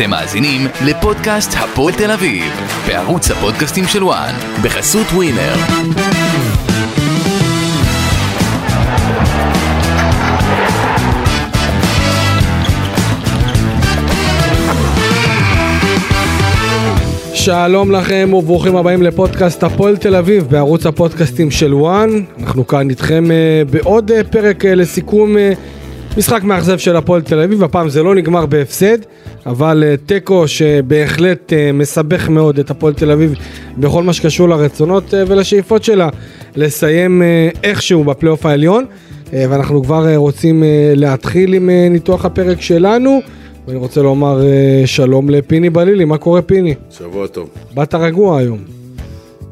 אתם מאזינים לפודקאסט הפועל תל אביב, בערוץ הפודקאסטים של וואן, בחסות ווינר. שלום לכם וברוכים הבאים לפודקאסט הפועל תל אביב בערוץ הפודקאסטים של וואן. אנחנו כאן איתכם אה, בעוד אה, פרק אה, לסיכום משחק מאכזב של הפועל תל אביב, הפעם זה לא נגמר בהפסד, אבל אה, תיקו שבהחלט אה, מסבך מאוד את הפועל תל אביב בכל מה שקשור לרצונות אה, ולשאיפות שלה לסיים איכשהו בפלייאוף העליון. ואנחנו כבר רוצים להתחיל עם ניתוח הפרק שלנו. ואני רוצה לומר שלום לפיני בלילי, מה קורה פיני? שבוע טוב. באת רגוע היום.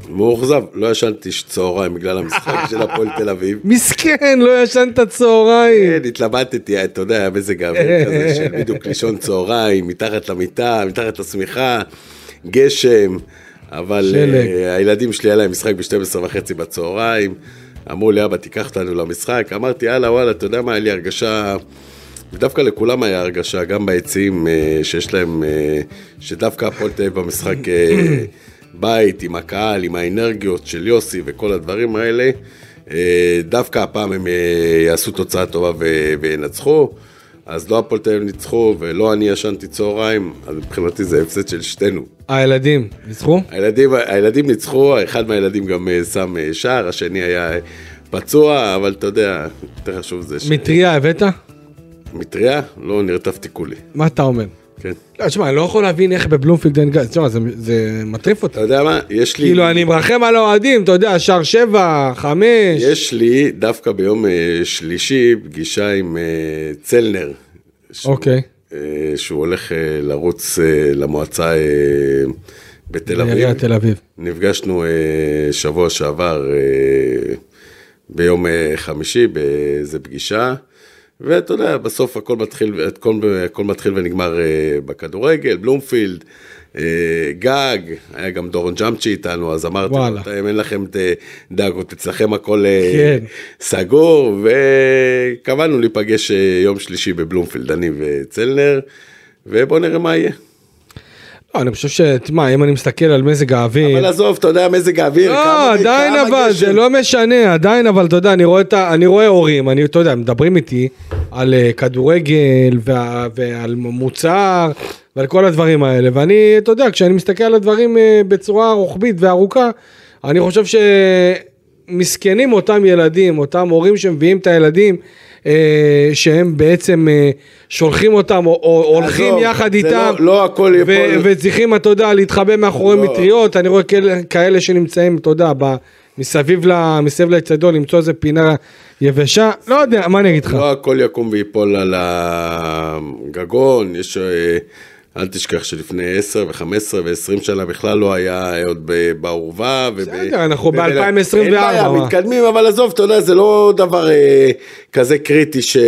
מאוכזב, לא ישנתי צהריים בגלל המשחק של הפועל תל אביב. מסכן, לא ישנת צהריים. כן, התלבטתי, אתה יודע, היה מזג האוויר כזה של בדיוק לישון צהריים, מתחת למיטה, מתחת לשמיכה, גשם, אבל. אה, הילדים שלי היה להם משחק ב-12 וחצי בצהריים, אמרו לי, אבא, תיקח אותנו למשחק, אמרתי, יאללה, וואלה, אתה יודע מה, היה לי הרגשה... ודווקא לכולם היה הרגשה, גם ביציעים אה, שיש להם, אה, שדווקא הפועל תל אביב במשחק בית, עם הקהל, עם האנרגיות של יוסי וכל הדברים האלה, אה, דווקא הפעם הם אה, יעשו תוצאה טובה וינצחו. אז לא הפועל תל אביב ניצחו ולא אני ישנתי צהריים, אז מבחינתי זה הפסד של שתינו. הילדים, ניצחו? הילדים, הילדים ניצחו, אחד מהילדים גם אה, שם שער, השני היה פצוע, אבל אתה יודע, יותר חשוב זה ש... מטריה הבאת? מטריה? לא נרטבתי כולי, מה אתה אומר? כן. לא, תשמע, אני לא יכול להבין איך בבלומפילד אין גז, תשמע, זה- זה מטריף אותי. אתה יודע מה? יש לי... כאילו, אני מרחם על האוהדים, אתה יודע, שער שבע, חמש. יש לי דווקא ביום אה, שלישי פגישה עם אה, צלנר. אוקיי. אה, שהוא הולך אה, לרוץ אה, למועצה אה, בתל אביב. בעיריית תל אביב. נפגשנו אה, שבוע שעבר אה, ביום אה, חמישי באיזה פגישה. ואתה יודע, בסוף הכל מתחיל, הכל, הכל מתחיל ונגמר אה, בכדורגל, בלומפילד, אה, גג, היה גם דורון ג'אמצ'י איתנו, אז אמרתי לו, וואלה. "אתם, אין לכם אה, דאגות, אצלכם הכל כן. סגור, וקבענו להיפגש יום שלישי בבלומפילד, אני וצלנר, ובואו נראה מה יהיה. לא, אני חושב ש... תשמע, אם אני מסתכל על מזג האוויר... אבל עזוב, אתה יודע, מזג האוויר, לא, כמה- עדיין כמה אבל, גשם. זה לא משנה, עדיין אבל, אתה יודע, אני רואה את ה... אני רואה הורים, אני, אתה יודע, מדברים איתי על אה, כדורגל וה- ועל מוצר ועל כל הדברים האלה, ואני, אתה יודע, כשאני מסתכל על הדברים אה, בצורה רוחבית וארוכה, אני חושב שמסכנים אותם ילדים, אותם הורים שמביאים את הילדים, אה, שהם בעצם אה, שולחים אותם או, או הולכים עזוב, יחד איתם, לא- לא הכל ו- ייפול. וצריכים, אתה יודע, להתחבא מאחורי לא. מטריות, אני רואה כאלה, כאלה שנמצאים, אתה יודע, ב, מסביב לאצטדיון, למצוא איזה פינה יבשה, לא יודע, מה אני אגיד לך? לא הכל יקום ויפול על הגגון, יש... אל תשכח שלפני 10 ו-15 ו-20 שנה בכלל לא היה עוד בעורבה. בסדר, אנחנו וב- ב-2024, אין בעיה? מתקדמים, אבל עזוב, אתה יודע, זה לא דבר אה, כזה קריטי שאי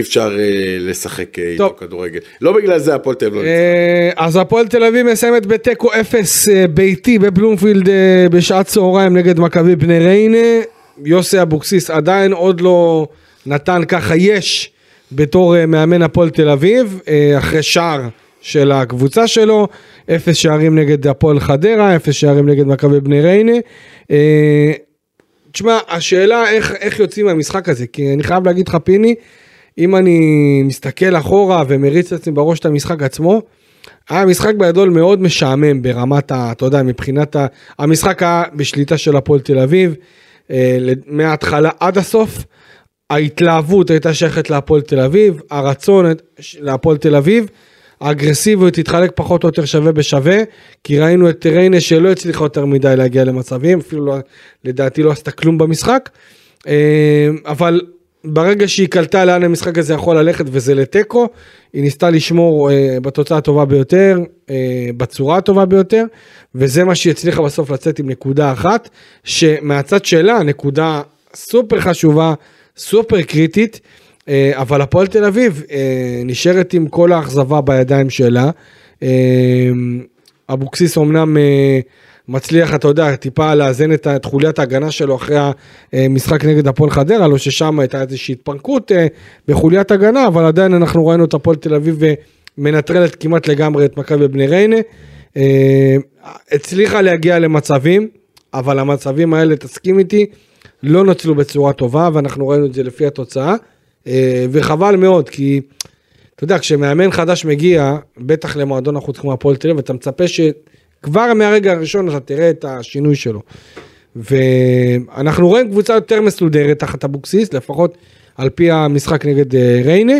אפשר אה, לשחק אה, איתו. כדורגל. לא בגלל זה הפועל תל אביב לא. אה, אז הפועל תל אביב מסיימת בתיקו אפס אה, ביתי בבלומפילד בשעת צהריים נגד מכבי בני ריינה. יוסי אבוקסיס עדיין עוד לא נתן ככה יש בתור אה, מאמן הפועל תל אביב, אה, אחרי שער של הקבוצה שלו, אפס שערים נגד הפועל חדרה, אפס שערים נגד מכבי בני ריינה. אה, תשמע, השאלה איך, איך יוצאים מהמשחק הזה, כי אני חייב להגיד לך פיני, אם אני מסתכל אחורה ומריץ את עצמי בראש את המשחק עצמו, היה משחק בגדול מאוד משעמם ברמת ה... אתה יודע, מבחינת ה... המשחק היה בשליטה של הפועל תל אביב, מההתחלה עד הסוף. ההתלהבות הייתה שייכת להפועל תל אביב, הרצון להפועל תל אביב, האגרסיביות התחלק פחות או יותר שווה בשווה, כי ראינו את ריינה שלא הצליחה יותר מדי להגיע למצבים, אפילו לא, לדעתי לא עשתה כלום במשחק, אה, אבל ברגע שהיא קלטה לאן המשחק הזה יכול ללכת וזה לתיקו, היא ניסתה לשמור אה, בתוצאה הטובה ביותר, אה, בצורה הטובה ביותר, וזה מה שהיא הצליחה בסוף לצאת עם נקודה אחת, שמהצד שלה נקודה סופר חשובה, סופר קריטית, אה, אבל הפועל תל אביב אה, נשארת עם כל האכזבה בידיים שלה. אה, אבוקסיס אמנם אה, מצליח, אתה יודע, טיפה לאזן את חוליית ההגנה שלו אחרי המשחק נגד הפועל חדרה, לא ששם הייתה איזושהי התפרקות בחוליית הגנה, אבל עדיין אנחנו ראינו את הפועל תל אביב מנטרלת כמעט לגמרי את מכבי בני ריינה. הצליחה להגיע למצבים, אבל המצבים האלה, תסכים איתי, לא נוצלו בצורה טובה, ואנחנו ראינו את זה לפי התוצאה. אה, וחבל מאוד, כי אתה יודע, כשמאמן חדש מגיע, בטח למועדון החוץ כמו הפועל תל אביב, אתה מצפה שכבר מהרגע הראשון אתה תראה את השינוי שלו. ואנחנו רואים קבוצה יותר מסודרת תחת אבוקסיס, לפחות על פי המשחק נגד אה, ריינה,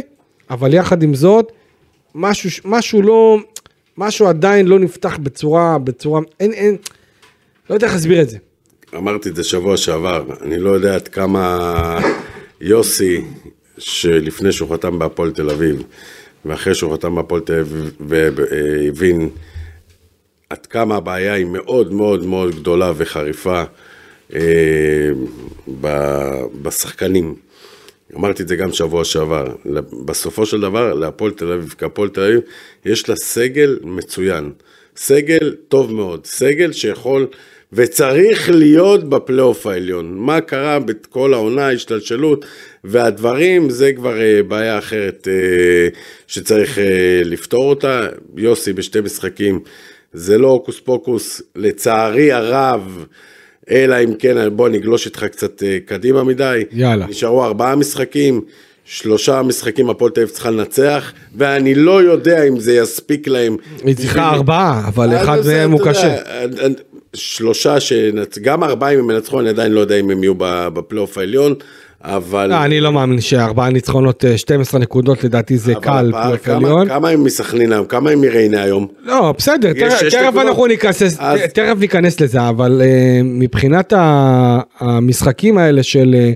אבל יחד עם זאת, משהו, משהו לא, משהו עדיין לא נפתח בצורה, בצורה, אין, אין, לא יודע איך להסביר את זה. אמרתי את זה שבוע שעבר, אני לא יודע עד כמה יוסי, שלפני שהוא חתם בהפועל תל אביב, ואחרי שהוא חתם בהפועל תל אביב, והבין עד כמה הבעיה היא מאוד מאוד מאוד גדולה וחריפה אה, בשחקנים. אמרתי את זה גם שבוע שעבר. בסופו של דבר, להפועל תל אביב, כהפועל תל אביב, יש לה סגל מצוין. סגל טוב מאוד. סגל שיכול וצריך להיות בפלייאוף העליון. מה קרה בכל העונה, השתלשלות והדברים, זה כבר אה, בעיה אחרת אה, שצריך אה, לפתור אותה. יוסי בשתי משחקים, זה לא הוקוס פוקוס, לצערי הרב. אלא אם כן, בוא נגלוש איתך קצת קדימה מדי. יאללה. נשארו ארבעה משחקים, שלושה משחקים הפועל תל אביב צריכה לנצח, ואני לא יודע אם זה יספיק להם. היא צריכה ארבעה, אבל אחד זה, מהם הוא קשה. אה, שלושה, שנצ... גם ארבעה אם הם ינצחו, אני עדיין לא יודע אם הם יהיו בפלייאוף העליון, אבל... לא, אני לא מאמין שארבעה ניצחונות, אה, 12 נקודות לדעתי זה קל, פלייאוף כמה, עליון. כמה הם מסכנין היום? כמה הם מריינה היום? לא, בסדר, תכף. אנחנו ניכנס, אז- תכף ניכנס לזה, אבל אה, מבחינת ה- המשחקים האלה של אה,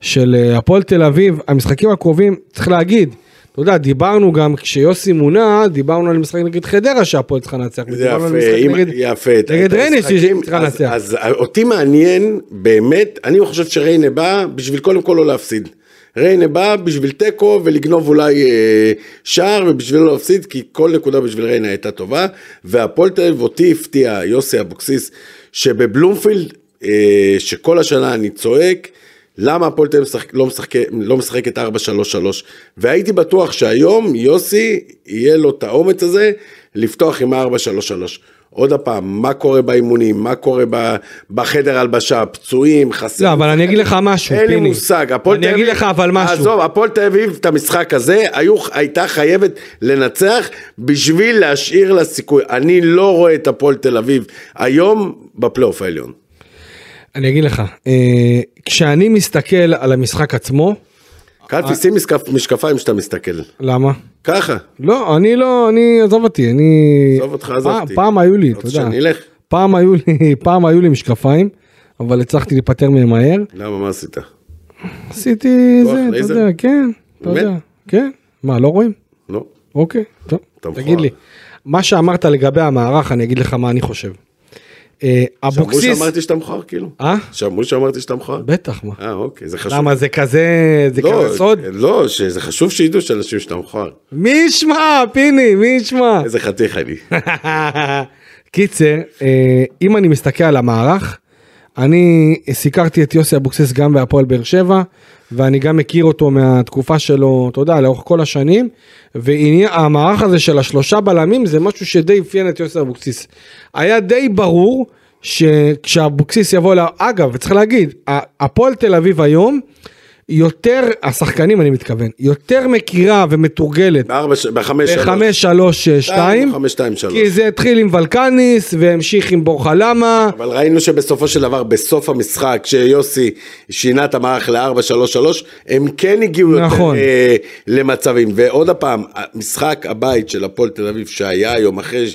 של אה, הפועל תל אביב, המשחקים הקרובים, צריך להגיד, אתה יודע, דיברנו גם כשיוסי מונה, דיברנו על משחק נגד חדרה שהפועל צריכה לנצח. זה יפה, אם- נגד- יפה. נגד ריינה שהיא צריכה אז- לנצח. אז אותי מעניין, באמת, אני חושב שריינה בא בשביל קודם כל לא להפסיד. ריינה בא בשביל תיקו ולגנוב אולי אה, שער ובשביל לא להפסיד, כי כל נקודה בשביל ריינה הייתה טובה. והפועל תל אביב אותי הפתיע, יוסי אבוקסיס, שבבלומפילד, אה, שכל השנה אני צועק, למה הפועל תל אביב לא משחק- לא משחקת 4-3-3 והייתי בטוח שהיום יוסי יהיה לו את האומץ הזה לפתוח עם 4-3-3. עוד פעם, מה קורה באימונים, מה קורה בחדר הלבשה, פצועים, חסר. לא, אבל אני אגיד לך משהו, אין לי פיני. מושג, הפועל אני תל אגיד אביב- לך אבל משהו. עזוב, הפועל תל אביב את המשחק הזה, היו, הייתה חייבת לנצח בשביל להשאיר לה סיכוי. אני לא רואה את הפועל תל אביב היום בפלייאוף העליון. אני אגיד לך, אה, כשאני מסתכל על המשחק עצמו, קלפי, שים משקפ- משקפיים שאתה מסתכל. למה? ככה. לא, אני לא, אני, עזוב אותי, אני... עזוב אותך, עזוב פעם- היו לי, אתה יודע. פעם היו לי, פעם היו לי משקפיים, אבל הצלחתי להיפטר מהם מהר. למה, מה עשית? עשיתי זה, אתה? יודע, כן, אתה? יודע, כן. מה, לא רואים? לא. אוקיי, טוב. תגיד לי, מה שאמרת לגבי המערך, אני אגיד לך מה אני חושב. אה, שמעו אבוקסיס... שאמרתי שאתה מכוער כאילו? אה? שמעו שאמרתי שאתה מכוער? בטח, מה. אה, אוקיי, זה חשוב. למה זה כזה, זה לא, כזה סוד? לא, שזה חשוב שידעו שאנשים שאתה מכוער. מי ישמע, פיני, מי ישמע? איזה חתיך אני. קיצר, אה, אם אני מסתכל על המערך, אני סיקרתי את יוסי אבוקסיס גם בהפועל באר שבע, ואני גם מכיר אותו מהתקופה שלו, אתה יודע, לאורך כל השנים, והמערך הזה של השלושה בלמים זה משהו שדי אפיין את יוסי אבוקסיס. היה די ברור שכשאבוקסיס יבוא, לה... אגב, צריך להגיד, הפועל תל אביב היום, יותר, השחקנים אני מתכוון, יותר מכירה ומתורגלת בארבע, בחמש, שלוש. בחמש, שלוש, שתיים, חמש, שתיים, שלוש. כי זה התחיל עם ולקניס והמשיך עם בורחלמה. אבל ראינו שבסופו של דבר, בסוף המשחק, כשיוסי שינה את המערך ל-4-3-3, הם כן הגיעו יותר נכון. אה, למצבים. ועוד פעם, משחק הבית של הפועל תל אביב שהיה היום, אחרי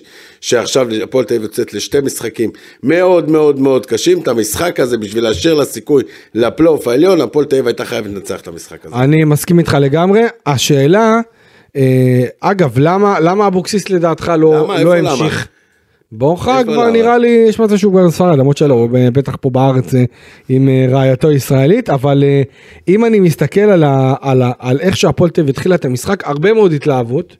שעכשיו הפועל תל אביב יוצאת לשתי משחקים מאוד מאוד מאוד קשים, את המשחק הזה, בשביל להשאיר לה סיכוי לפלייאוף העליון, הפועל תל אביב הייתה חייבת לנצח את המשחק הזה. אני מסכים איתך לגמרי. השאלה, אה, אגב, למה למה אבוקסיס לדעתך לא למה? לא המשיך? בורחה איפה כבר למה? נראה לי יש מצב שהוא כבר ספרד למרות שלא הוא בטח פה בארץ אה, עם אה, רעייתו ישראלית אבל אם אני מסתכל על, ה, על, ה, על איך שהפועל תל אביב התחילה את המשחק הרבה מאוד התלהבות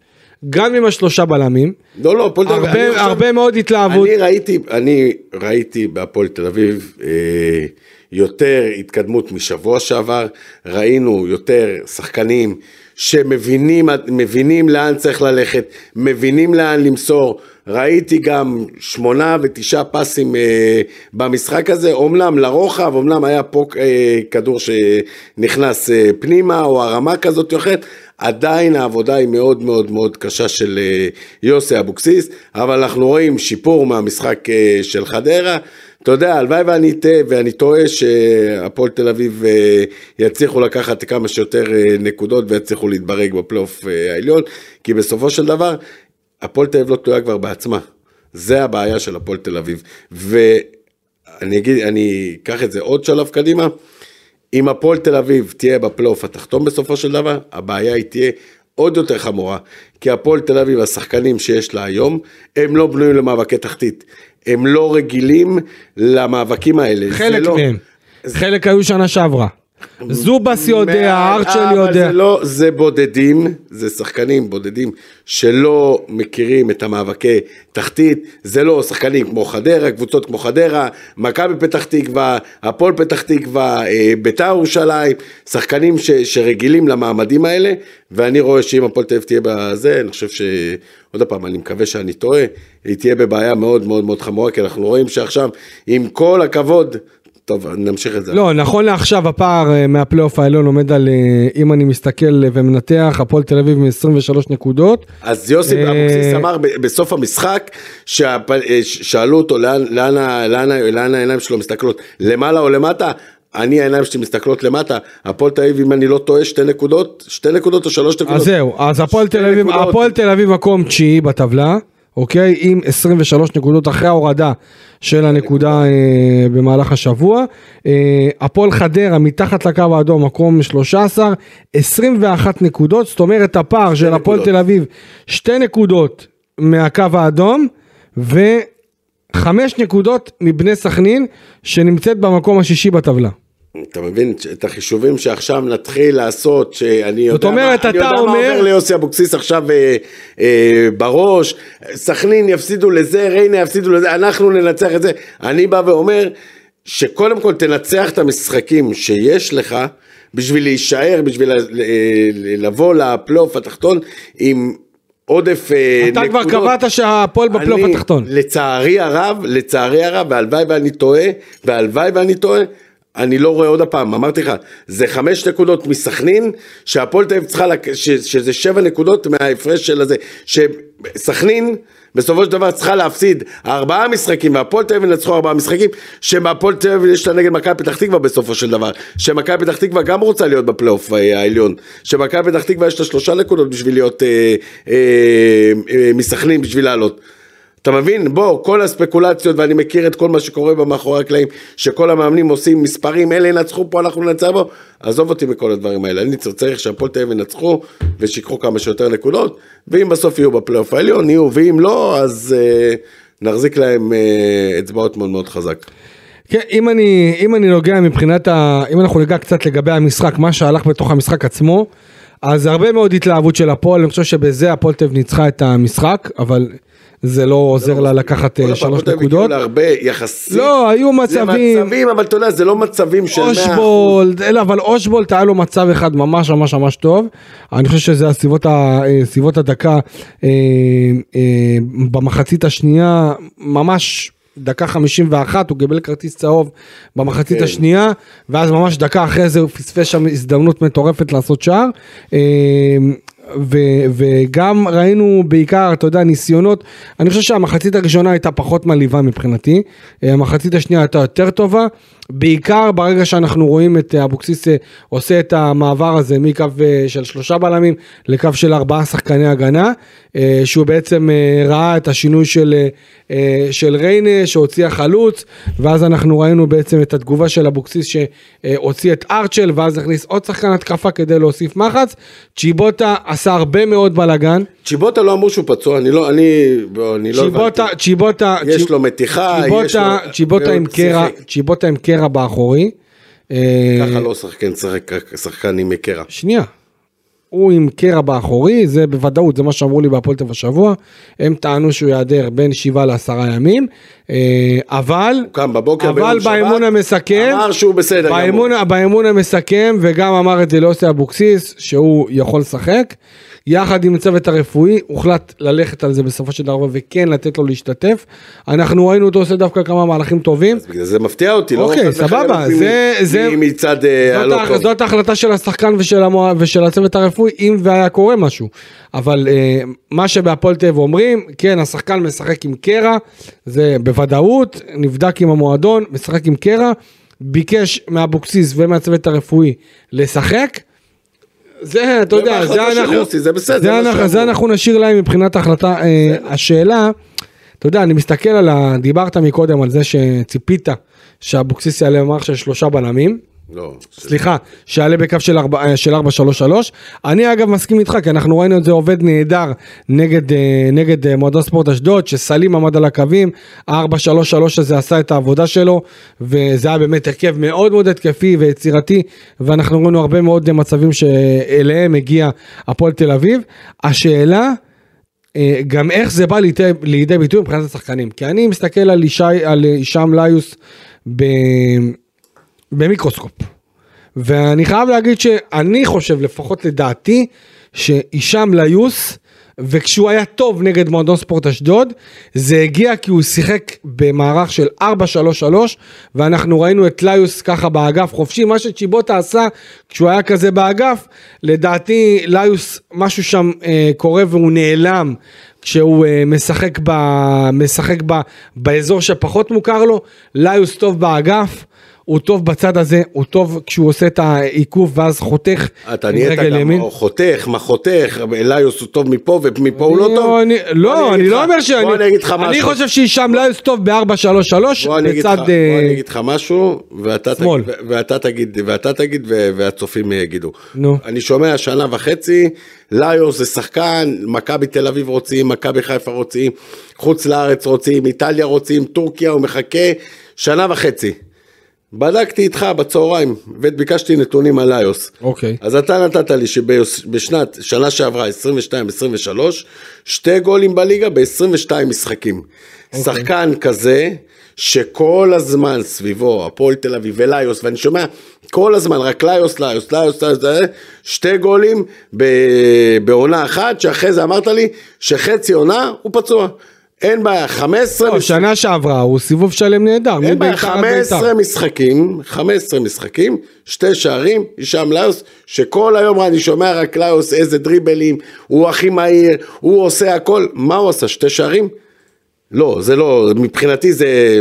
גם עם השלושה בלמים לא, לא, הפועל תל אביב, הרבה הרבה מאוד התלהבות אני ראיתי, אני ראיתי בהפועל תל אביב אה, יותר התקדמות משבוע שעבר, ראינו יותר שחקנים שמבינים מבינים לאן צריך ללכת, מבינים לאן למסור. ראיתי גם שמונה ותשעה פסים אה, במשחק הזה, אומנם לרוחב, אומנם היה פה אה, כדור שנכנס אה, פנימה או הרמה כזאת או אחרת, עדיין העבודה היא מאוד מאוד מאוד קשה של אה, יוסי אבוקסיס, אבל אנחנו רואים שיפור מהמשחק אה, של חדרה. אתה יודע, הלוואי ואני אטעה ואני טועה שהפועל תל אביב אה, יצליחו לקחת כמה שיותר נקודות ויצליחו להתברג בפלייאוף העליון, כי בסופו של דבר, הפועל תל אביב לא תלויה כבר בעצמה. זה הבעיה של הפועל תל אביב. ואני אגיד, אני אקח את זה עוד שלב קדימה. אם הפועל תל אביב תהיה בפלייאוף התחתון בסופו של דבר, הבעיה היא תהיה עוד יותר חמורה, כי הפועל תל אביב, השחקנים שיש לה היום, הם לא בנויים למאבקי תחתית. הם לא רגילים למאבקים האלה. חלק לא... מהם. חלק היו שנה שעברה. זובס יודע, ארצ'ל יודע. זה לא, זה בודדים, זה שחקנים בודדים שלא מכירים את המאבקי תחתית, זה לא שחקנים כמו חדרה, קבוצות כמו חדרה, מכבי פתח תקווה, הפועל פתח תקווה, אה, ביתר ירושלים, שחקנים ש, שרגילים למעמדים האלה, ואני רואה שאם הפועל תל אביב תהיה בזה, אני חושב ש... עוד פעם, אני מקווה שאני טועה, היא תהיה בבעיה מאוד מאוד מאוד חמורה, כי אנחנו רואים שעכשיו, עם כל הכבוד, טוב, נמשיך את זה. לא, נכון לעכשיו הפער אה, מהפלייאוף העליון עומד על, אה, אם אני מסתכל ומנתח, הפועל תל אביב מ-23 נקודות. אז יוסי אה, אבוקסיס אמר בסוף המשחק, שאלו אותו לאן העיניים שלו מסתכלות, למעלה או למטה? אני העיניים שלי מסתכלות למטה, הפועל תל אביב אם אני לא טועה שתי נקודות, שתי נקודות או שלוש נקודות. אז זהו, אז הפועל תל אביב מקום תשיעי בטבלה. אוקיי? עם 23 נקודות אחרי ההורדה של הנקודה אה, במהלך השבוע. אה, הפועל חדרה מתחת לקו האדום, מקום 13, 21 נקודות, זאת אומרת הפער של הפועל תל אביב, שתי נקודות מהקו האדום, וחמש נקודות מבני סכנין, שנמצאת במקום השישי בטבלה. אתה מבין את החישובים שעכשיו נתחיל לעשות, שאני יודע, אומרת, מה, אני יודע אומר... מה אומר ליוסי אבוקסיס עכשיו אה, אה, בראש, סכנין יפסידו לזה, ריינה יפסידו לזה, אנחנו ננצח את זה. אני בא ואומר שקודם כל תנצח את המשחקים שיש לך, בשביל להישאר, בשביל לבוא לפלייאוף התחתון עם עודף אה, אתה נקודות. אתה כבר קבעת שהפועל בפלייאוף התחתון. לצערי הרב, לצערי הרב, והלוואי ואני טועה, והלוואי ואני טועה, אני לא רואה עוד הפעם, אמרתי לך, זה חמש נקודות מסכנין, שהפועל תל אביב צריכה, לק... ש... שזה שבע נקודות מההפרש של הזה, שסכנין בסופו של דבר צריכה להפסיד ארבעה משחקים, והפועל תל אביב ינצחו ארבעה משחקים, שמהפועל תל אביב יש לה נגד מכבי פתח תקווה בסופו של דבר, שמכבי פתח תקווה גם רוצה להיות בפלייאוף אה, העליון, שמכבי פתח תקווה יש לה שלושה נקודות בשביל להיות אה, אה, אה, מסכנין, בשביל לעלות. אתה מבין? בוא, כל הספקולציות, ואני מכיר את כל מה שקורה במאחורי הקלעים, שכל המאמנים עושים מספרים, אלה ינצחו פה, אנחנו ננצח בו, עזוב אותי מכל הדברים האלה, אני צריך שהפועל תל אביב ינצחו, ושיקחו כמה שיותר נקודות, ואם בסוף יהיו בפלייאוף העליון, יהיו, ואם לא, אז אה, נחזיק להם אה, אצבעות מאוד מאוד חזק. כן, אם אני, אם אני נוגע מבחינת ה... אם אנחנו ניגע קצת לגבי המשחק, מה שהלך בתוך המשחק עצמו, אז הרבה מאוד התלהבות של הפועל, אני חושב שבזה הפועל תל אביב ניצחה את המשחק, אבל זה לא עוזר לה לקחת אה, שלוש נקודות. הרבה יחסית. לא, היו מצבים. זה מצבים, אבל אתה יודע, זה לא מצבים של 100%. אושבולד, אלא, אבל אושבולט היה לו מצב אחד ממש ממש ממש טוב. אני חושב שזה הסביבות אה, הדקה אה, במחצית השנייה, ממש דקה 51 הוא קיבל כרטיס צהוב במחצית כן. השנייה ואז ממש דקה אחרי זה הוא פספס שם הזדמנות מטורפת לעשות שער ו- וגם ראינו בעיקר, אתה יודע, ניסיונות, אני חושב שהמחצית הראשונה הייתה פחות מעליבה מבחינתי, אה, המחצית השנייה הייתה יותר טובה, בעיקר ברגע שאנחנו רואים את אבוקסיס אה, עושה את המעבר הזה מקו אה, של שלושה בלמים לקו של ארבעה שחקני הגנה, שהוא בעצם ראה את השינוי של, של ריינה שהוציא החלוץ, ואז אנחנו ראינו בעצם את התגובה של אבוקסיס שהוציא את ארצ'ל, ואז הכניס עוד שחקן התקפה כדי להוסיף מחץ, צ'יבוטה עשה הרבה מאוד בלאגן. צ'יבוטה לא אמרו שהוא פצוע, אני לא, אני, אני לא צ'יבוטה, הבנתי. צ'יבוטה, יש צ'יב... לו מתיחה, צ'יבוטה, יש לו... צ'יבוטה עם קרע, צ'יבוטה עם קרע באחורי. אה, ככה לא שחקן, שחקן עם קרע. שנייה. הוא עם קרע באחורי, זה בוודאות, זה מה שאמרו לי בהפועל תל השבוע. הם טענו שהוא ייעדר בין שבעה לעשרה ימים, אה, אבל, הוא קם בבוקר ביום אבל שבת, באימון המסכם, אמר שהוא בסדר גמור. באימון, באימון המסכם, וגם אמר את זה ליוסי אבוקסיס, שהוא יכול לשחק. יחד עם הצוות הרפואי, הוחלט ללכת על זה בסופו של דבר וכן לתת לו להשתתף. אנחנו ראינו אותו עושה דווקא כמה מהלכים טובים. בגלל זה מפתיע אותי, לא אוקיי, סבבה, זה- זה- מצד אה, הלא טוב. זאת ההחלטה של השחקן ושל, המוע... ושל הצוות הרפואי, אם והיה קורה משהו. אבל אה, מה שבהפועל תל אביב אומרים, כן, השחקן משחק עם קרע, זה בוודאות, נבדק עם המועדון, משחק עם קרע, ביקש מאבוקסיס ומהצוות הרפואי לשחק. זה, אתה זה יודע, זה בהחלטה של אנחנו, יוסי, זה בסדר, זה, זה אנחנו. זה אנחנו נשאיר להם מבחינת ההחלטה. אה, השאלה, אתה יודע, אני מסתכל על ה... דיברת מקודם על זה שציפית שאבוקסיס יעלה במערך של שלושה בלמים. לא, סליחה, שיעלה בקו של 4, של 433. אני אגב מסכים איתך, כי אנחנו ראינו את זה עובד נהדר נגד, אה, נגד אה, מועדון ספורט אשדוד, שסלים עמד על הקווים, ה-433 הזה עשה את העבודה שלו, וזה היה באמת הרכב מאוד מאוד התקפי ויצירתי, ואנחנו ראינו הרבה מאוד מצבים שאליהם הגיע הפועל תל אביב. השאלה, אה, גם איך זה בא לידי, לידי ביטוי מבחינת השחקנים. כי אני מסתכל על, על הישאם ליוס ב, במיקרוסקופ. ואני חייב להגיד שאני חושב, לפחות לדעתי, שהישאם ליוס, וכשהוא היה טוב נגד מועדון ספורט אשדוד, זה הגיע כי הוא שיחק במערך של 4-3-3, ואנחנו ראינו את ליוס ככה באגף חופשי, מה שצ'יבוטה עשה כשהוא היה כזה באגף, לדעתי ליוס, משהו שם אה, קורה והוא נעלם. כשהוא אה, משחק, ב, משחק ב, באזור שפחות מוכר לו, ליוס טוב באגף, הוא טוב בצד הזה, הוא טוב כשהוא עושה את העיכוב ואז חותך אתה נהיית גם. חותך, מה חותך, אליוס הוא טוב מפה ומפה הוא לא אני- טוב. אני- לא, אני אגיד לא אומר שאני... בוא אני אגיד לך משהו. אני חושב שהישאם ליוס טוב ב-4-3-3 בוא אני אגיד לך- בצד... בוא אה, אני אגיד לך משהו, ואתה שמאל. תגיד- ואתה תגיד, ואתה תגיד, והצופים יגידו. נו. אני שומע שנה וחצי, ליוס זה שחקן, מכבי תל אביב רוצים, מכבי חיפה רוצים, חוץ לארץ רוצים, איטליה רוצים, טורקיה, הוא מחכה שנה וחצי. בדקתי איתך בצהריים, וביקשתי נתונים על ליוס. אוקיי. אז אתה נתת לי שבשנת, שנה שעברה, 22-23, שתי גולים בליגה ב-22 משחקים. אוקיי. שחקן כזה, שכל הזמן סביבו, הפועל תל אביב וליוס, ואני שומע כל הזמן רק ליוס, ליוס, ליוס, ליוס, ליוס, שתי גולים ב- בעונה אחת, שאחרי זה אמרת לי שחצי עונה הוא פצוע. אין בעיה, 15 לא, שנה שעברה הוא סיבוב שלם נהדר. אין בעיה, מביתר עד ביתר. 15 משחקים, 15 משחקים, שתי שערים, הישאם ליוס, שכל היום אני שומע רק ליוס איזה דריבלים, הוא הכי מהיר, הוא עושה הכל, מה הוא עשה, שתי שערים? לא, זה לא, מבחינתי זה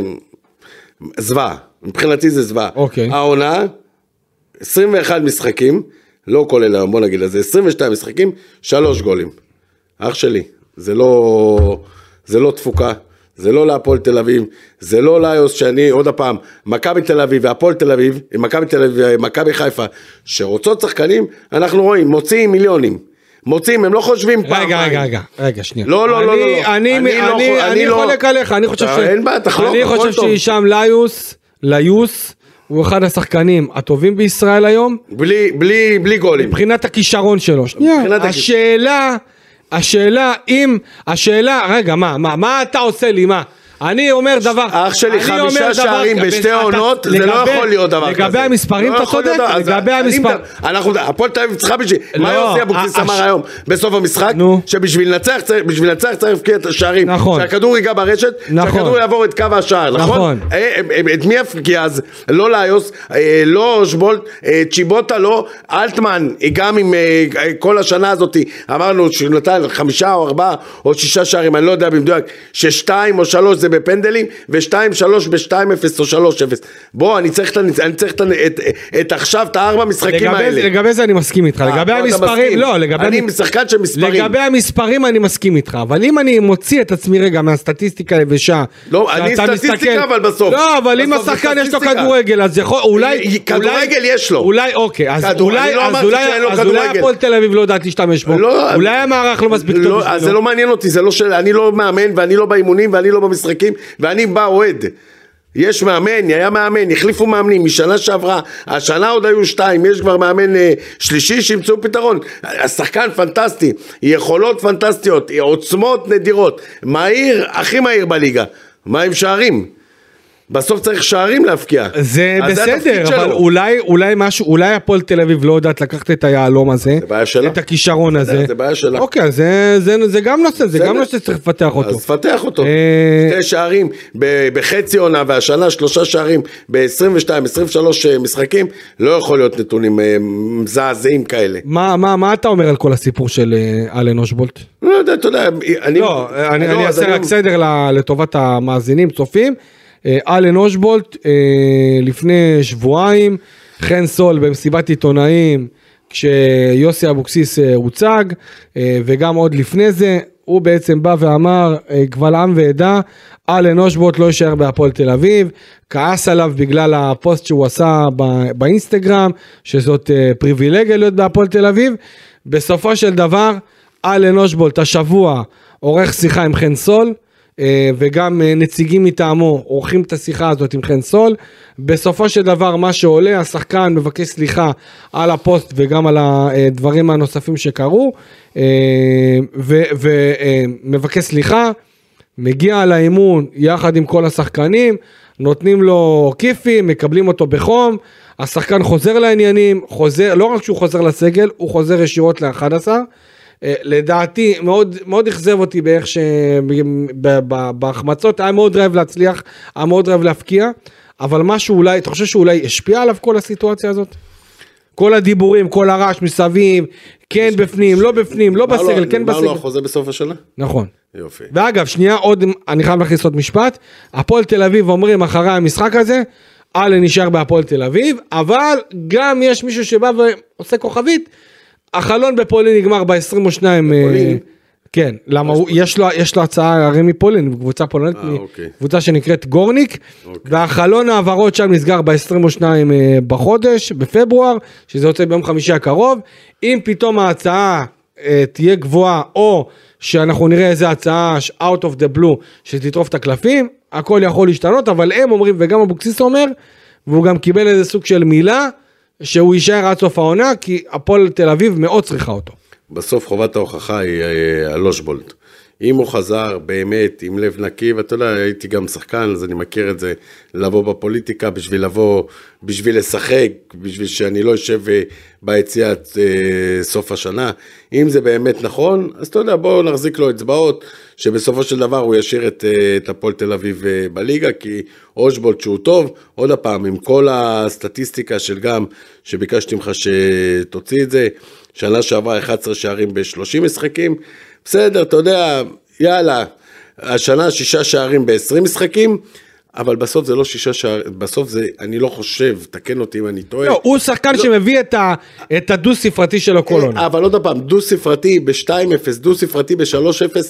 זוועה, מבחינתי זה זוועה. אוקיי. העונה, 21 משחקים, לא כולל היום, בוא נגיד לזה, 22 משחקים, שלוש גולים. אח שלי, זה לא, זה לא תפוקה, זה לא להפועל תל אביב, זה לא ליוס שאני, עוד הפעם, מכבי תל אביב והפועל תל אביב, מכבי תל אביב ומכבי חיפה, שרוצות שחקנים, אנחנו רואים, מוציאים מיליונים. מוציאים, הם לא חושבים פעם. רגע, רגע, רגע, רגע, שנייה. לא, לא, לא, לא, לא. אני, אני לא אני, אני, לא- חולק עליך, אני חושב אתה- ש... אין בעיה, תחלוק, אני חושב. שהישאם ליוס, ליוס, הוא אחד השחקנים הטובים בישראל היום, בלי, בלי, בלי גולים. מבחינת הכישרון שלו. שנייה, הכיש- השאלה, אם, השאלה, רגע, מה, מה, מה אתה עושה לי, מה? אני אומר דבר, אח שלי, חמישה שערים בשתי עונות, זה לא יכול להיות דבר כזה. לגבי המספרים לא אתה צודק, לגבי אני המספר... מדבר- אנחנו, הפועל תל אביב צריכה בשביל, מה לא, יוסי אבוקסיס אמר הש- היום בסוף המשחק? שבשביל לנצח צריך- להבקיע את השערים. נכון. שהכדור ייגע ברשת, נכון. שהכדור יעבור את קו השער, נכון? נכון. אה, אה, אה, את מי יפקיע אז? לא ליוס, אה, לא אושבולט, אה, צ'יבוטה לא, אלטמן, אה, גם עם אה, אה, כל השנה הזאת, אמרנו שהוא נתן חמישה או ארבעה או שישה שערים, אני לא יודע במדויק, ששתיים או שלוש זה בפנדלים, ושתיים שלוש בשתיים אפס או שלוש אפס. בוא, אני צריך, אני צריך את, את, את עכשיו את הארבע משחקים לגבי, האלה. לגבי זה אני מסכים איתך, אה, לגבי אתה המספרים. לא, לגבי... אני שחקן של מספרים. לגבי המספרים אני מסכים איתך, אבל אם אני מוציא את עצמי רגע מהסטטיסטיקה היבשה, לא, אני סטטיסטיקה, אבל בסוף. לא, אבל אם השחקן יש לו. כדורגל, אז יכול, אולי, י- כדורגל יש לו. אולי, אוקיי, אז אולי, לא אז אולי. הפועל תל אביב לא יודעת להשתמש בו, לא, אולי המערך לא מספיק טוב לא, אז זה לא מעניין אותי, זה לא של... אני לא מאמן ואני לא באימונים ואני לא במשחקים ואני בא אוהד. יש מאמן, היה מאמן, החליפו מאמנים משנה שעברה, השנה עוד היו שתיים, יש כבר מאמן אה, שלישי שימצאו פתרון. השחקן פנטסטי, יכולות פנטסטיות, עוצמות נדירות, מהיר, הכי מהיר בליגה. מה עם שערים? בסוף צריך שערים להבקיע. זה בסדר, התפקיד אבל. אולי, אולי משהו, אולי הפועל תל אביב לא יודעת לקחת את היהלום הזה, זה בעיה שלה. את הכישרון הזה. זה בעיה שלה. אוקיי, זה, זה, זה גם נושא, זה בסדר. גם נושא שצריך לפתח אותו. אז תפתח אותו. אה, שתי שערים בחצי עונה והשנה שלושה שערים ב-22, 23 אה, משחקים, לא יכול להיות נתונים אה, מזעזעים כאלה. מה, מה, מה אתה אומר על כל הסיפור של אלן אוז'בולט? לא יודע, אתה יודע, אני... לא, אני, לא, אעשה רק סדר לטובת המאזינים, צופים. אה, אלן אוז'בולט אה, לפני שבועיים, חן סול במסיבת עיתונאים, כשיוסי אבוקסיס אה, הוצג, וגם עוד לפני זה, הוא בעצם בא ואמר, קבל עם ועדה, אלן אוז'בולט לא יישאר בהפועל תל אביב, כעס עליו בגלל הפוסט שהוא עשה באינסטגרם, שזאת פריבילגיה להיות בהפועל תל אביב. בסופו של דבר, אלן אושבולט השבוע עורך שיחה עם חן סול, וגם אה, נציגים מטעמו עורכים את השיחה הזאת עם חן סול. בסופו של דבר מה שעולה, השחקן מבקש סליחה על הפוסט וגם על הדברים הנוספים שקרו, אה, ומבקש סליחה, מגיע לאימון יחד עם כל השחקנים, נותנים לו כיפים, מקבלים אותו בחום, השחקן חוזר לעניינים, חוזר, לא רק שהוא חוזר לסגל, הוא חוזר ישירות ל-11. אה, לדעתי מאוד מאוד אכזב אותי באיך שבהחמצות היה מאוד רעב להצליח, היה מאוד רעב להפקיע, אבל משהו אולי, אתה חושב שאולי השפיע עליו כל הסיטואציה הזאת? כל הדיבורים, כל הרעש מסביב, כן בפנים, לא בפנים, לא לו- בסגל, כן נגמר לו בסגל. החוזה בסוף השנה? נכון. יופי. ואגב, שנייה עוד, אני חייב להכניס עוד משפט, הפועל תל אביב אומרים אחרי המשחק הזה, אלן נשאר בהפועל תל אביב, אבל גם יש מישהו שבא ועושה כוכבית, החלון בפולין נגמר ב-22, בפולין? כן, למה הוא, יש לו, יש לו הצעה הרי מפולין, קבוצה פולנית, אה, אוקיי. קבוצה שנקראת גורניק, והחלון העברות שם נסגר ב-22 בחודש, בפברואר, שזה יוצא ביום חמישי הקרוב, אם פתאום ההצעה אה, תהיה גבוהה, או שאנחנו נראה איזה הצעה out of the blue שתטרוף את הקלפים, הכל יכול להשתנות, אבל הם אומרים, וגם אבוקסיס אומר, והוא גם קיבל איזה סוג של מילה, שהוא יישאר עד סוף העונה, כי הפועל תל אביב מאוד צריכה אותו. בסוף חובת ההוכחה היא אה, על אושבולט. אם הוא חזר באמת עם לב נקי, ואתה יודע, הייתי גם שחקן, אז אני מכיר את זה, לבוא בפוליטיקה בשביל לבוא, בשביל לשחק, בשביל שאני לא אשב אה, ביציע עד אה, סוף השנה. אם זה באמת נכון, אז אתה יודע, בואו נחזיק לו אצבעות, שבסופו של דבר הוא ישאיר את, אה, את הפועל תל אביב אה, בליגה, כי אושבולט שהוא טוב, עוד פעם, עם כל הסטטיסטיקה של גם, שביקשתי ממך שתוציא את זה, שנה שעברה 11 שערים ב-30 משחקים, בסדר, אתה יודע, יאללה, השנה שישה שערים ב-20 משחקים, אבל בסוף זה לא שישה שערים, בסוף זה, אני לא חושב, תקן אותי אם אני טועה. לא, הוא שחקן שמביא את ה- את הדו ספרתי שלו כל עונה. אבל עוד פעם, דו ספרתי ב-2-0, דו ספרתי ב-3-0,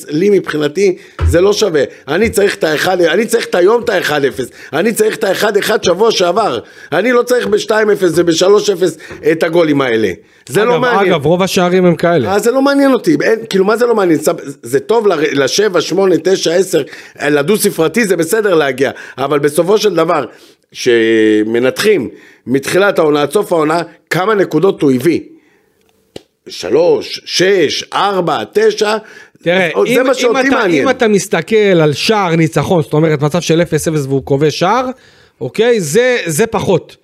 לי מבחינתי זה לא שווה. אני צריך את ה-1, אני צריך את היום את ה-1-0, אני צריך את ה-1-1 שבוע שעבר. אני לא צריך ב-2-0 וב-3-0 את הגולים האלה. זה לא אגב, מעניין. אגב, רוב השערים הם כאלה. אז זה לא מעניין אותי, אין, כאילו מה זה לא מעניין? זה טוב ל- לשבע, שמונה, תשע, עשר, לדו ספרתי זה בסדר להגיע, אבל בסופו של דבר, שמנתחים מתחילת העונה עד סוף העונה, כמה נקודות הוא הביא? שלוש, שש, ארבע, תשע, תראה, אם, אם, אתה. אם אתה מסתכל על שער ניצחון, זאת אומרת מצב של 0-0 והוא כובש שער, אוקיי? זה, זה פחות.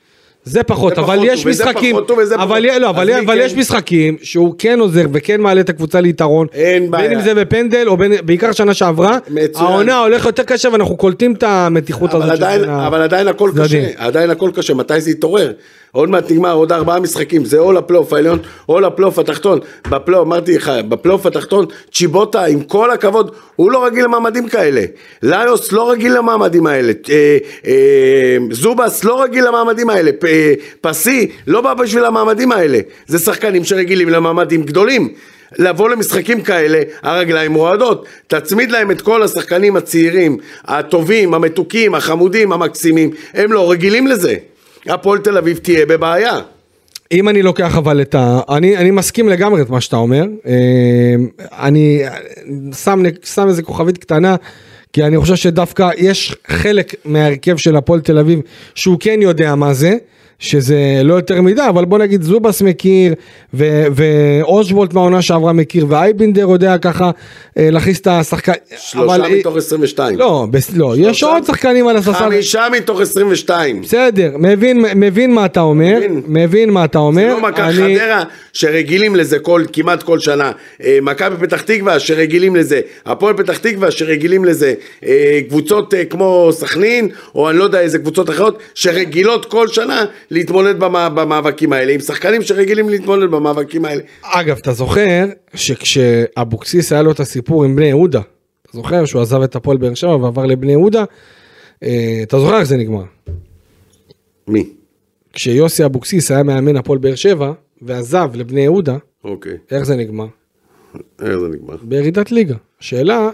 זה פחות, אבל יש משחקים, אבל. לא, כן? יש משחקים שהוא כן עוזר וכן מעלה את הקבוצה ליתרון, אין בעיה. בין אם זה בפנדל או בין, בעיקר שנה שעברה. העונה הולך יותר קשה ואנחנו קולטים את המתיחות אבל הזאת. אבל עדיין הכל. קשה, עדיין הכל קשה, מתי זה יתעורר? עוד מעט נגמר, עוד ארבעה משחקים, זה או לפלייאוף העליון או לפלייאוף התחתון. בפלייאוף, אמרתי לך, בפלייאוף התחתון, צ'יבוטה, עם כל הכבוד, הוא לא רגיל למעמדים כאלה. ליוס לא רגיל למעמדים האלה. אה, אה, זובס לא רגיל למעמדים האלה. פ, אה, פסי לא בא בשביל המעמדים האלה. זה שחקנים שרגילים למעמדים גדולים. לבוא למשחקים כאלה, הרגליים רועדות. תצמיד להם את כל השחקנים הצעירים, הטובים, המתוקים, החמודים, המקסימים. הם לא רגילים לזה. הפועל תל אביב תהיה בבעיה. אם אני לוקח אבל את ה... אני, אני מסכים לגמרי את מה שאתה אומר. אה, אני שם, שם איזה כוכבית קטנה, כי אני חושב שדווקא יש חלק מההרכב של הפועל תל אביב שהוא כן יודע מה זה. שזה לא יותר מדי, אבל בוא נגיד זובס מכיר, ו- ואושבולט מהעונה שעברה מכיר, ואייבינדר יודע ככה אה, להכניס את השחקן... שלושה אבל- מתוך 22. לא, בס- לא, יש עוד שחקנים על הספסל. חמישה מתוך 22. בסדר, מבין, מבין מה אתה אומר, מבין. מבין מה אתה אומר. לא מכבי אני- חדרה שרגילים לזה כל, כמעט כל שנה, אה, מכבי פתח תקווה שרגילים לזה, הפועל פתח תקווה שרגילים לזה, אה, קבוצות כמו סכנין, או אני לא יודע איזה קבוצות אחרות, שרגילות כל שנה להתמודד במא, במאבקים האלה, עם שחקנים שרגילים להתמודד במאבקים האלה. אגב, אתה זוכר שכשאבוקסיס היה לו את הסיפור עם בני יהודה, אתה זוכר שהוא עזב את הפועל באר שבע ועבר לבני יהודה, אה, אתה זוכר איך זה נגמר? מי? כשיוסי אבוקסיס היה מאמן הפועל באר שבע ועזב לבני יהודה, אוקיי, איך זה נגמר? איך זה נגמר? בירידת ליגה. שאלה,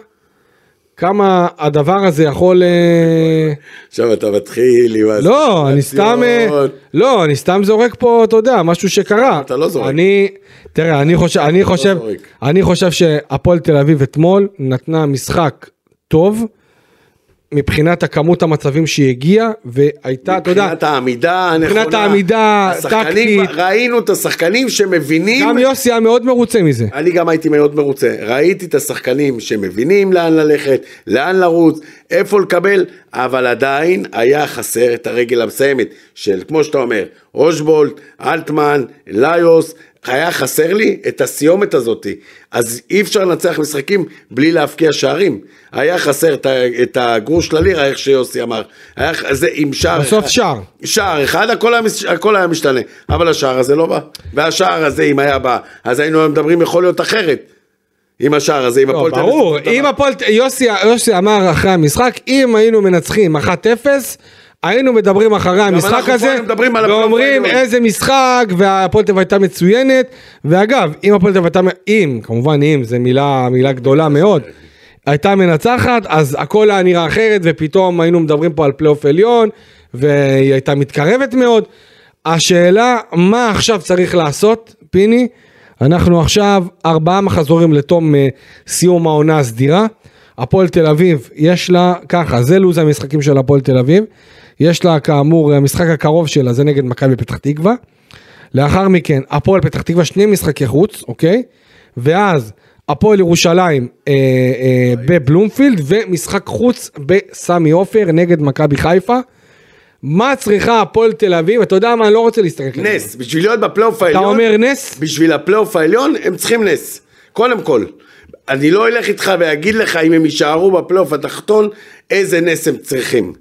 כמה הדבר הזה יכול... אה, עכשיו אתה מתחיל עם לא, אני סתם, אה. לא, אני סתם זורק פה, אתה יודע, משהו שקרה. אתה לא זורק. אני, תראה, אני חושב, אני חושב, זורק. אני חושב שהפועל תל אביב אתמול נתנה משחק טוב. מבחינת הכמות המצבים שהיא הגיעה והייתה, אתה יודע, מבחינת העמידה הנכונה, מבחינת העמידה, טקטית. ראינו את השחקנים שמבינים, גם יוסי היה מאוד מרוצה מזה. אני גם הייתי מאוד מרוצה, ראיתי את השחקנים שמבינים לאן ללכת, לאן לרוץ, איפה לקבל, אבל עדיין היה חסר את הרגל המסיימת של, כמו שאתה אומר, אושבולט, אלטמן, ליוס, היה חסר לי את הסיומת הזאתי, אז אי אפשר לנצח משחקים בלי להבקיע שערים, היה חסר את, את הגרוש ללירה, איך שיוסי אמר, היה, זה עם שער בסוף אחד. שער. שער אחד, הכל היה, הכל היה משתנה, אבל השער הזה לא בא, והשער הזה אם היה בא, אז היינו מדברים יכול להיות אחרת, עם השער הזה, עם לא, הפועל תל אביב. ברור, אם הפועל, יוסי, יוסי אמר אחרי המשחק, אם היינו מנצחים 1-0, היינו מדברים אחרי המשחק הזה, ואומרים. איזה משחק, והפועל תל אביב הייתה מצוינת, ואגב, אם הפועל תל אביב הייתה, אם, כמובן אם, זו מילה, מילה גדולה מאוד, הייתה מנצחת, אז הכל היה נראה אחרת, ופתאום היינו מדברים פה על פלייאוף עליון, והיא הייתה מתקרבת מאוד. השאלה, מה עכשיו צריך לעשות, פיני? אנחנו עכשיו ארבעה מחזורים לתום אה, סיום העונה הסדירה. הפועל תל אביב, יש לה, ככה, זה לו"ז המשחקים של הפועל תל אביב. יש לה כאמור, המשחק הקרוב שלה זה נגד מכבי פתח תקווה. לאחר מכן, הפועל פתח תקווה שני משחקי חוץ, אוקיי? ואז הפועל ירושלים אה, אה, בבלומפילד, ומשחק חוץ בסמי עופר נגד מכבי חיפה. מה צריכה הפועל תל אביב? אתה יודע מה, אני לא רוצה להסתכל. נס, בשביל להיות בפלייאוף אתה העליון, אומר נס? בשביל הפלייאוף העליון הם צריכים נס, קודם כל. אני לא אלך איתך ואגיד לך אם הם יישארו בפלייאוף התחתון, איזה נס הם צריכים.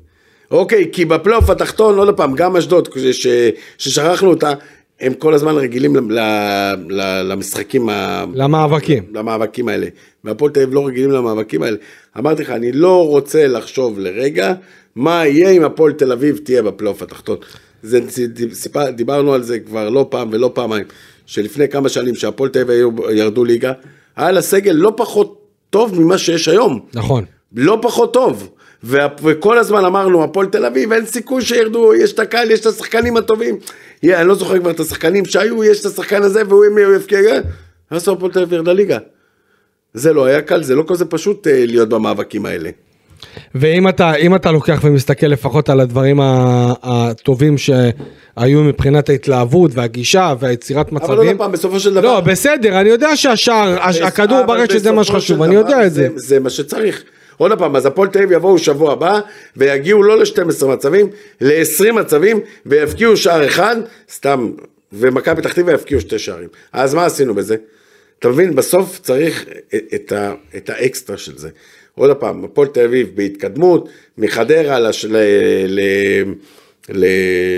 אוקיי, כי בפלייאוף התחתון, עוד פעם, גם אשדוד, ששכחנו אותה, הם כל הזמן רגילים ל- ל- ל- למשחקים, למאבקים. למאבקים האלה. והפועל תל אביב לא רגילים למאבקים האלה. אמרתי לך, אני לא רוצה לחשוב לרגע מה יהיה אם הפועל תל אביב תהיה בפלייאוף התחתון. זה, סיפר, דיברנו על זה כבר לא פעם ולא פעמיים, שלפני כמה שנים שהפועל תל אביב ירדו ליגה, היה לה סגל לא פחות טוב ממה שיש היום. נכון. לא פחות טוב. וכל הזמן אמרנו, הפועל תל אביב, אין סיכוי שירדו, יש את הקהל, יש את השחקנים הטובים. אני לא זוכר כבר את השחקנים שהיו, יש את השחקן הזה, והוא יהיה יפקיע, אז הפועל תל אביב ירדה ליגה. זה לא היה קל, זה לא כזה פשוט אה, להיות במאבקים האלה. ואם אתה, אם אתה לוקח ומסתכל לפחות על הדברים הטובים שהיו מבחינת ההתלהבות והגישה והיצירת אבל מצבים. עוד פעם, בסופו של דבר... לא, בסדר, אני יודע שהשער, הש- הכדור אבל ברשת זה מה שחשוב, אני יודע את זה. זה מה שצריך. עוד פעם, אז הפועל תל אביב יבואו שבוע הבא, ויגיעו לא ל-12 מצבים, ל-20 מצבים, ויבקיעו שער אחד, סתם, ומכבי פתח תקווה יבקיעו שתי שערים. אז מה עשינו בזה? אתה מבין, בסוף צריך את, ה, את האקסטרה של זה. עוד פעם, הפועל תל אביב בהתקדמות, מחדרה לש, ל, ל, ל,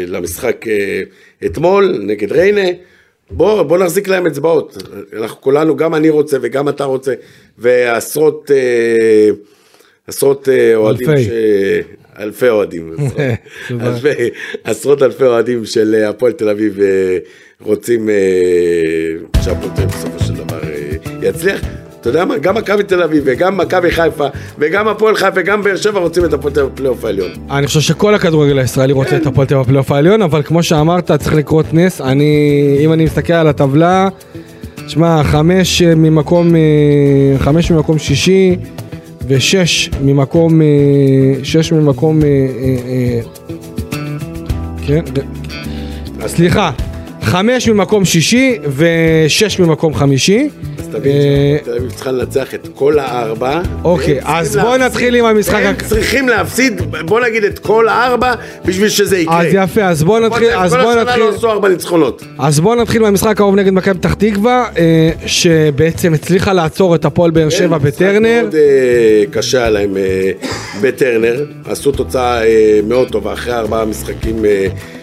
למשחק אה, אתמול נגד ריינה, בוא, בוא נחזיק להם אצבעות. אנחנו כולנו, גם אני רוצה וגם אתה רוצה, ועשרות אה, עשרות אה, אוהדים, אלפי. ש... אלפי אוהדים, עשרות-. אלפי, עשרות אלפי אוהדים של אה, הפועל תל אביב אה, רוצים שהפועל בסופו של דבר יצליח. אתה יודע מה, גם מכבי תל אביב וגם מכבי חיפה וגם הפועל חיפה וגם באר שבע רוצים את הפועל תל אביב בפלייאוף העליון. אני חושב שכל הכדורגל הישראלי רוצה את הפועל תל אביב בפלייאוף העליון, אבל כמו שאמרת, צריך לקרות נס. אני, אם אני מסתכל על הטבלה, שמע, חמש ממקום, חמש ממקום שישי, ושש ממקום, אה, שש ממקום, אה, אה, כן, סליחה, חמש ממקום שישי ושש ממקום חמישי. אז תבין אה, תל אביב צריכה לנצח את כל הארבע. אוקיי, אז צריכים בוא להפסיד- נתחיל עם המשחק הם צריכים להפסיד, בוא נגיד את כל הארבע, בשביל שזה יקרה. אז יפה, אז בוא נתחיל, כל השנה לא עשו ארבע ניצחונות. אז בוא נתחיל מהמשחק הקרוב נגד מכבי פתח תקווה, אה, שבעצם הצליחה לעצור את הפועל באר שבע כן, משחק בטרנר. מאוד אה, קשה עליהם בטרנר, עשו תוצאה אה, מאוד טובה אחרי ארבעה משחקים,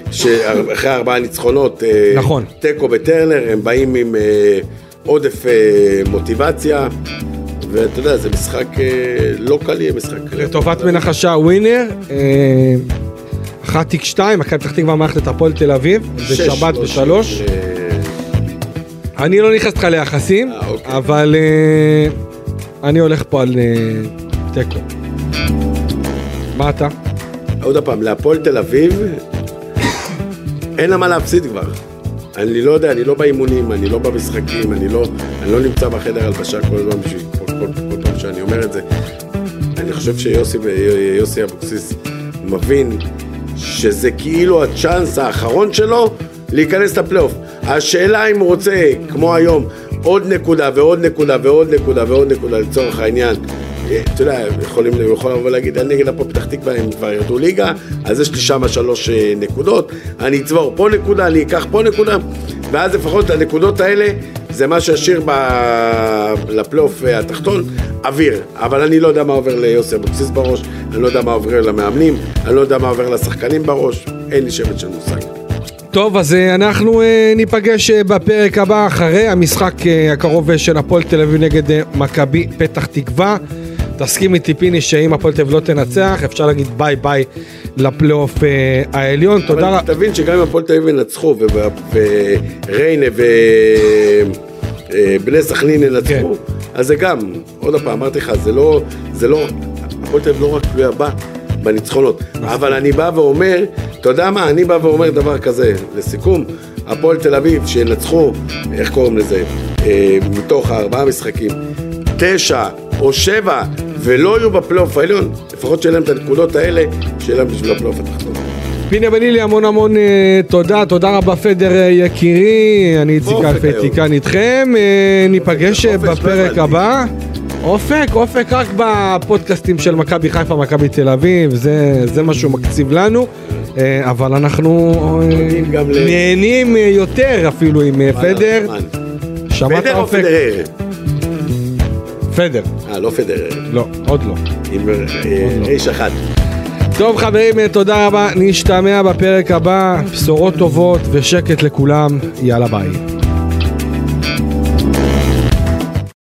אה, ש- אחרי ארבעה ניצחונות, אה, נכון. תיקו בטרנר, הם באים עם אה, עודף אה, מוטיבציה, ואתה יודע, זה משחק לא קל יהיה משחק. לטובת מנחשה ווינר, אחת תיק שתיים, מכבי פתח תקווה מערכת את הפועל תל אביב, בשבת לא בשלוש. אה, אני לא נכנס לך ליחסים, אוקיי. אבל אני הולך פה על תיקו. מה אתה? עוד פעם, להפועל תל אביב, אין לה מה להפסיד כבר. אני לא יודע, אני לא באימונים, אני לא במשחקים, אני לא, אני לא נמצא בחדר הלבשה כל הזמן בשביל כל, כל, כל פעם שאני אומר את זה. אני חושב שיוסי יוסי אבוקסיס מבין שזה כאילו הצ'אנס האחרון שלו להיכנס לפלייאוף. השאלה אם הוא רוצה, כמו היום, עוד נקודה ועוד נקודה ועוד נקודה ועוד נקודה לצורך העניין. אתה יודע, יכולים, לבוא ולהגיד, אני נגד הפועל פתח תקווה, הם כבר ירדו ליגה, אז יש לי שם שלוש אה, נקודות, אני אצבור פה נקודה, אני אקח פה נקודה, ואז לפחות הנקודות האלה, זה מה שישאיר ב- לפלייאוף אה, התחתון אוויר. אבל אני לא יודע מה עובר ליוסי אבוקסיס בראש, אני לא יודע מה עובר למאמנים, אני לא יודע מה עובר לשחקנים בראש, אין לי שמץ של מושג. טוב, אז אה, אנחנו ניפגש בפרק הבא אחרי המשחק הקרוב של הפועל תל אביב נגד מכבי פתח תקווה. תסכים איתי פיני שאם הפועל תל אביב לא תנצח, אפשר להגיד ביי ביי לפלייאוף אה, העליון. תודה אבל רבה. תבין שגם אם הפועל תל אביב ינצחו, וריינה ובני סכנין ינצחו, כן. אז זה גם, עוד פעם, אמרתי לך, זה לא, זה לא, הפועל תל אביב לא רק תלויה בה, בניצחונות. אבל אני בא ואומר, אתה יודע מה, אני בא ואומר דבר כזה, לסיכום, הפועל תל אביב שינצחו, איך קוראים לזה, אה, מתוך הארבעה משחקים, תשע או שבע, ולא יהיו בפלייאוף העליון, לפחות שיהיה להם את הנקודות האלה, שיהיה להם בשביל הפלייאוף התחתון. פיני בנילי, המון המון אה, תודה, תודה רבה פדר אה, יקירי, אני איציק אלפי. כאן איתכם, אה, ניפגש בפרק. הבא. אופק, אופק רק בפודקאסטים של מכבי חיפה, מכבי תל אביב, זה, זה מה שהוא מקציב לנו, אבל אנחנו נהנים יותר אפילו עם פדר. שמעת אופק? פדר, אה, לא פדרר. לא, עוד לא. עם אה, איש אחד. טוב חברים, אה, תודה רבה, נשתמע בפרק הבא, בשורות טובות ושקט לכולם, יאללה ביי.